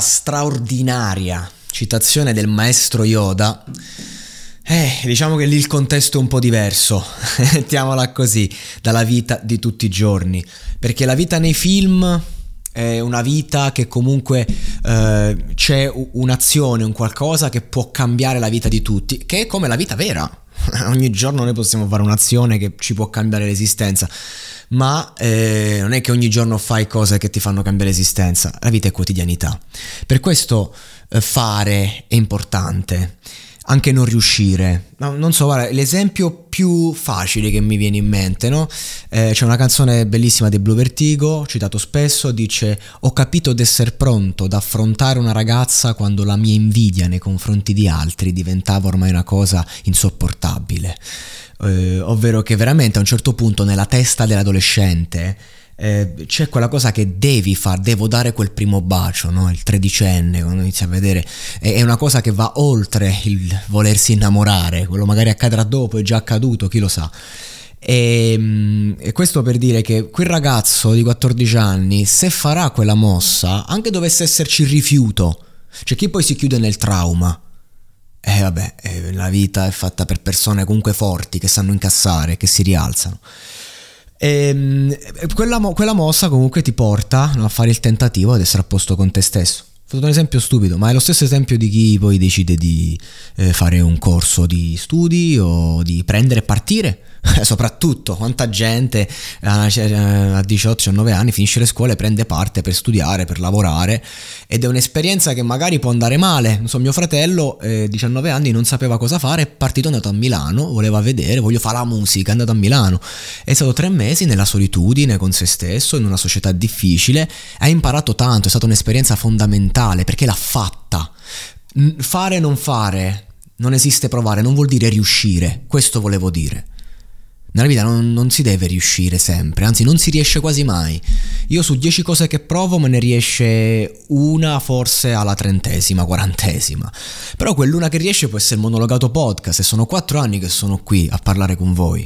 straordinaria citazione del maestro Yoda. Eh, diciamo che lì il contesto è un po' diverso, mettiamola così, dalla vita di tutti i giorni, perché la vita nei film è una vita che comunque eh, c'è un'azione, un qualcosa che può cambiare la vita di tutti, che è come la vita vera. Ogni giorno noi possiamo fare un'azione che ci può cambiare l'esistenza ma eh, non è che ogni giorno fai cose che ti fanno cambiare esistenza, la vita è quotidianità. Per questo eh, fare è importante, anche non riuscire. No, non so, guarda, l'esempio più facile che mi viene in mente, no? Eh, c'è una canzone bellissima di Blue Vertigo, citato spesso, dice ho capito d'essere pronto ad affrontare una ragazza quando la mia invidia nei confronti di altri diventava ormai una cosa insopportabile eh, ovvero che veramente a un certo punto nella testa dell'adolescente eh, c'è quella cosa che devi fare, devo dare quel primo bacio, no? il tredicenne, quando inizi a vedere, è, una cosa che va oltre il volersi innamorare, quello magari accadrà dopo, è già accaduto, chi lo sa. E, ehm, e questo per dire che quel ragazzo di 14 anni, se farà quella mossa, anche dovesse esserci rifiuto, cioè chi poi si chiude nel trauma, eh vabbè, eh, la vita è fatta per persone comunque forti che sanno incassare, che si rialzano. E, ehm, quella, quella, mossa comunque ti porta no, a fare il tentativo ad essere a posto con te stesso. Fatto un esempio stupido, ma è lo stesso esempio di chi poi decide di eh, fare un corso di studi o di prendere e partire soprattutto quanta gente a 18-19 anni finisce le scuole, prende parte per studiare, per lavorare ed è un'esperienza che magari può andare male. Non so, mio fratello, eh, 19 anni, non sapeva cosa fare, è partito, è andato a Milano, voleva vedere, voglio fare la musica, è andato a Milano. È stato tre mesi nella solitudine con se stesso, in una società difficile, ha imparato tanto, è stata un'esperienza fondamentale perché l'ha fatta. Fare non fare, non esiste provare, non vuol dire riuscire, questo volevo dire. Nella vita non, non, si deve riuscire sempre, anzi non si riesce quasi mai. Io su 10 cose che provo me ne riesce una forse alla trentesima, quarantesima. Però quell'una che riesce può essere il monologato podcast e sono 4 anni che sono qui a parlare con voi.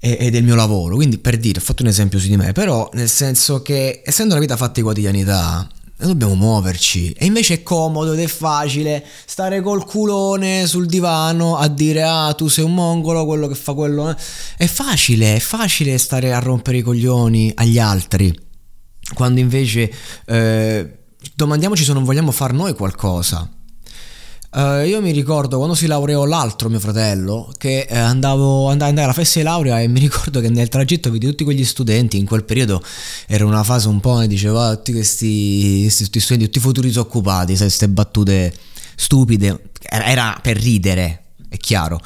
E, è il mio lavoro, quindi per dire, ho fatto un esempio su di me, però nel senso che essendo la vita fatta di quotidianità, noi dobbiamo muoverci. E invece è comodo ed è facile stare col culone sul divano a dire ah tu sei un mongolo quello che fa quello è facile è facile stare a rompere i coglioni agli altri. Quando invece eh, domandiamoci se non vogliamo far noi qualcosa Uh, io mi ricordo quando si laureò l'altro mio fratello che eh, andavo, andavo, andavo alla festa di laurea e mi ricordo che nel tragitto vidi tutti quegli studenti, in quel periodo era una fase un po' e diceva tutti questi, questi tutti studenti, tutti futuri disoccupati, sai, queste battute stupide, era, era per ridere, è chiaro.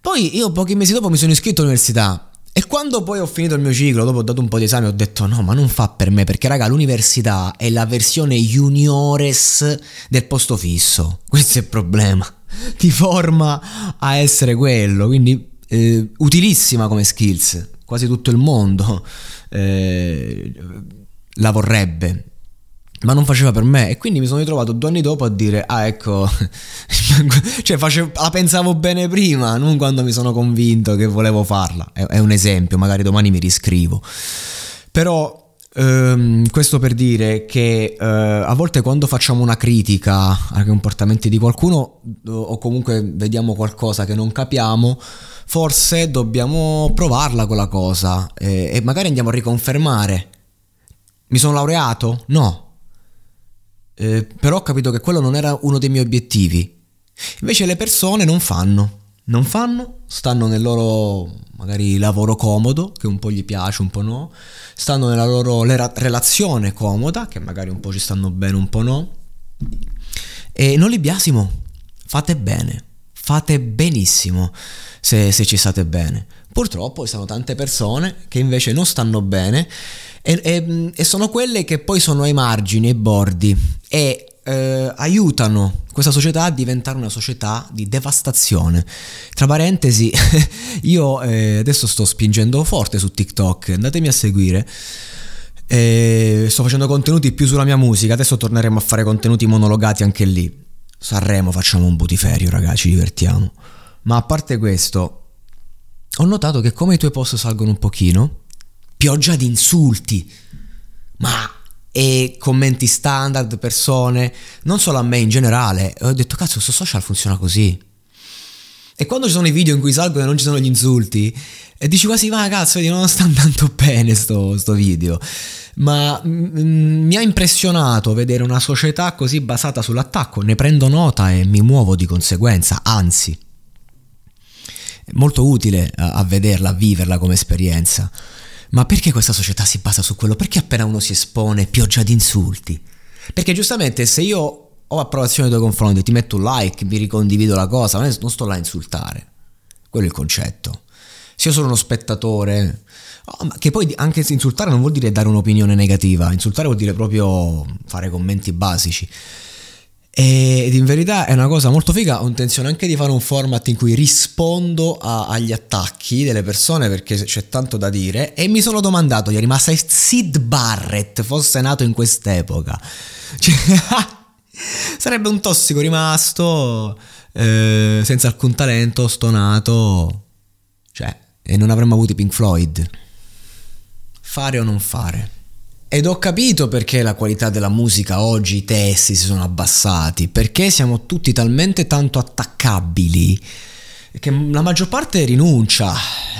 Poi io pochi mesi dopo mi sono iscritto all'università e quando poi ho finito il mio ciclo, dopo ho dato un po' di esami, ho detto no, ma non fa per me, perché raga, l'università è la versione juniores del posto fisso. Questo è il problema. Ti forma a essere quello, quindi eh, utilissima come skills. Quasi tutto il mondo eh, la vorrebbe. Ma non faceva per me. E quindi mi sono ritrovato due anni dopo a dire ah ecco cioè facevo, la pensavo bene prima non quando mi sono convinto che volevo farla. È, è un esempio magari domani mi riscrivo. Però ehm, questo per dire che eh, a volte quando facciamo una critica ai comportamenti di qualcuno o comunque vediamo qualcosa che non capiamo forse dobbiamo provarla quella cosa eh, e magari andiamo a riconfermare. Mi sono laureato? No, eh, però ho capito che quello non era uno dei miei obiettivi. Invece le persone non fanno, non fanno, stanno nel loro magari lavoro comodo, che un po' gli piace, un po' no, stanno nella loro relazione comoda, che magari un po' ci stanno bene, un po' no, e non li biasimo, fate bene, fate benissimo se, se ci state bene. Purtroppo ci sono tante persone che invece non stanno bene e, e, e sono quelle che poi sono ai margini, ai bordi e eh, aiutano questa società a diventare una società di devastazione. Tra parentesi, io eh, adesso sto spingendo forte su TikTok, andatemi a seguire. Eh, sto facendo contenuti più sulla mia musica, adesso torneremo a fare contenuti monologati anche lì. Sanremo facciamo un butiferio, ragazzi, ci divertiamo. Ma a parte questo, ho notato che come i tuoi post salgono un pochino, pioggia di insulti, ma e commenti standard, persone, non solo a me in generale. Ho detto, cazzo, questo social funziona così. E quando ci sono i video in cui salgono e non ci sono gli insulti, e dici quasi, ma cazzo, vedi, non sta andando bene sto, sto video. Ma mm, mi ha impressionato vedere una società così basata sull'attacco, ne prendo nota e mi muovo di conseguenza, anzi, è molto utile a, a vederla, a viverla come esperienza. Ma perché questa società si basa su quello? Perché appena uno si espone pioggia di insulti? Perché giustamente se io ho approvazione nei tuoi confronti, ti metto un like, mi ricondivido la cosa, non sto là a insultare. Quello è il concetto. Se io sono uno spettatore, oh, che poi anche se insultare non vuol dire dare un'opinione negativa, insultare vuol dire proprio fare commenti basici. Ed in verità è una cosa molto figa, ho intenzione anche di fare un format in cui rispondo a, agli attacchi delle persone perché c'è tanto da dire e mi sono domandato ieri ma se Sid Barrett fosse nato in quest'epoca cioè, sarebbe un tossico rimasto eh, senza alcun talento, stonato cioè e non avremmo avuto i Pink Floyd. Fare o non fare? Ed ho capito perché la qualità della musica oggi, i testi si sono abbassati, perché siamo tutti talmente tanto attaccabili che la maggior parte rinuncia,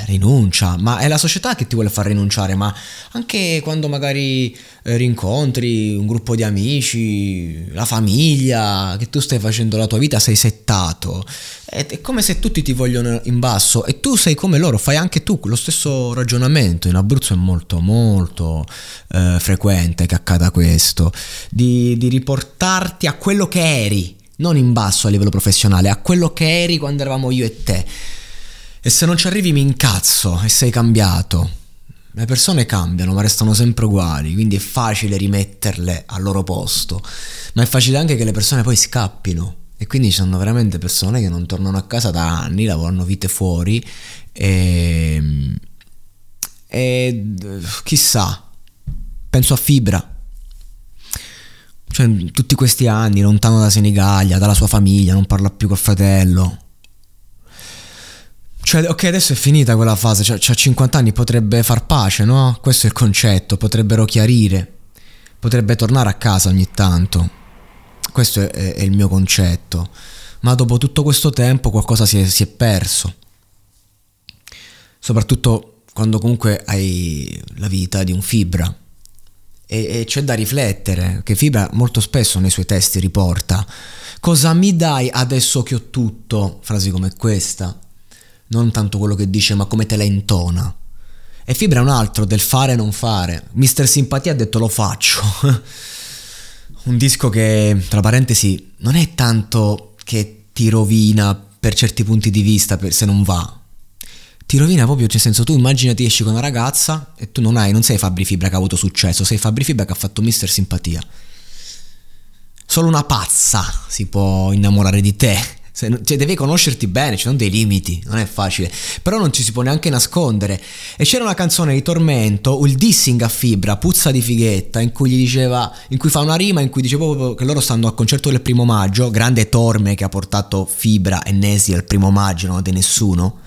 rinuncia, ma è la società che ti vuole far rinunciare, ma anche quando magari eh, rincontri un gruppo di amici, la famiglia, che tu stai facendo la tua vita, sei settato, è, come se tutti ti vogliono in basso e tu sei come loro, fai anche tu lo stesso ragionamento, in Abruzzo è molto molto eh, frequente che accada questo, di, di riportarti a quello che eri non in basso a livello professionale, a quello che eri quando eravamo io e te. E se non ci arrivi mi incazzo e sei cambiato. Le persone cambiano ma restano sempre uguali, quindi è facile rimetterle al loro posto, ma è facile anche che le persone poi scappino. E quindi ci sono veramente persone che non tornano a casa da anni, lavorano vite fuori e... e chissà, penso a Fibra cioè, tutti questi anni, lontano da Senigallia, dalla sua famiglia, non parla più col fratello. Cioè, ok, adesso è finita quella fase, cioè, c'ha 50 anni, potrebbe far pace, no? Questo è il concetto, potrebbero chiarire, potrebbe tornare a casa ogni tanto. Questo è, è il mio concetto. Ma dopo tutto questo tempo qualcosa si è, si è perso. Soprattutto quando comunque hai la vita di un fibra e, e c'è da riflettere, che Fibra molto spesso nei suoi testi riporta cosa mi dai adesso che ho tutto, frasi come questa, non tanto quello che dice ma come te la intona. E Fibra è un altro del fare e non fare. Mister Simpatia ha detto lo faccio. un disco che, tra parentesi, non è tanto che ti rovina per certi punti di vista se non va, ti rovina proprio, nel senso tu immaginati esci con una ragazza e tu non hai, non sei Fabri Fibra che ha avuto successo, sei Fabri Fibra che ha fatto Mister Simpatia. Solo una pazza si può innamorare di te, cioè, devi conoscerti bene, ci sono dei limiti, non è facile. Però non ci si può neanche nascondere. E c'era una canzone di Tormento, il dissing a Fibra, Puzza di fighetta, in cui gli diceva, in cui fa una rima in cui dice proprio che loro stanno al concerto del primo maggio, grande Torme che ha portato Fibra e Nesi al primo maggio, non di nessuno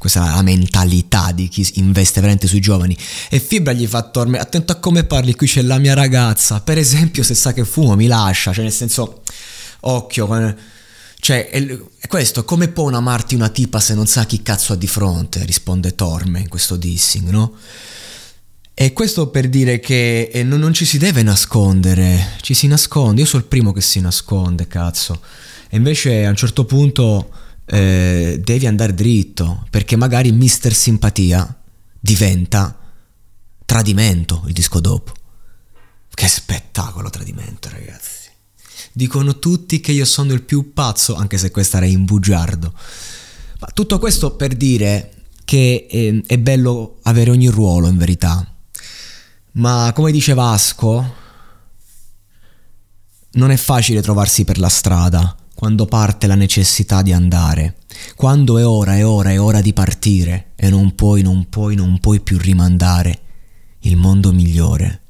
questa è la mentalità di chi investe veramente sui giovani. E Fibra gli fa torme, attento a come parli, qui c'è la mia ragazza, per esempio se sa che fumo mi lascia, cioè nel senso, occhio, cioè è, questo, come può amarti una tipa se non sa chi cazzo ha di fronte, risponde Torme in questo dissing, no? E questo per dire che non, non, ci si deve nascondere, ci si nasconde, io sono il primo che si nasconde, cazzo. E invece a un certo punto eh, devi andare dritto, perché magari Mister Simpatia diventa tradimento il disco dopo. Che spettacolo tradimento, ragazzi. Dicono tutti che io sono il più pazzo, anche se questa era in bugiardo. Ma tutto questo per dire che eh, è bello avere ogni ruolo in verità. Ma come dice Vasco, non è facile trovarsi per la strada quando parte la necessità di andare, quando è ora, è ora, è ora di partire e non puoi, non puoi, non puoi più rimandare il mondo migliore.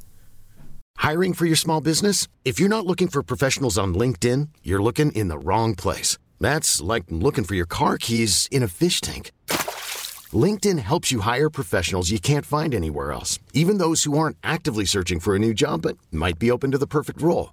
Hiring for your small business? If you're not looking for professionals on LinkedIn, you're looking in the wrong place. That's like looking for your car keys in a fish tank. LinkedIn helps you hire professionals you can't find anywhere else, even those who aren't actively searching for a new job but might be open to the perfect role.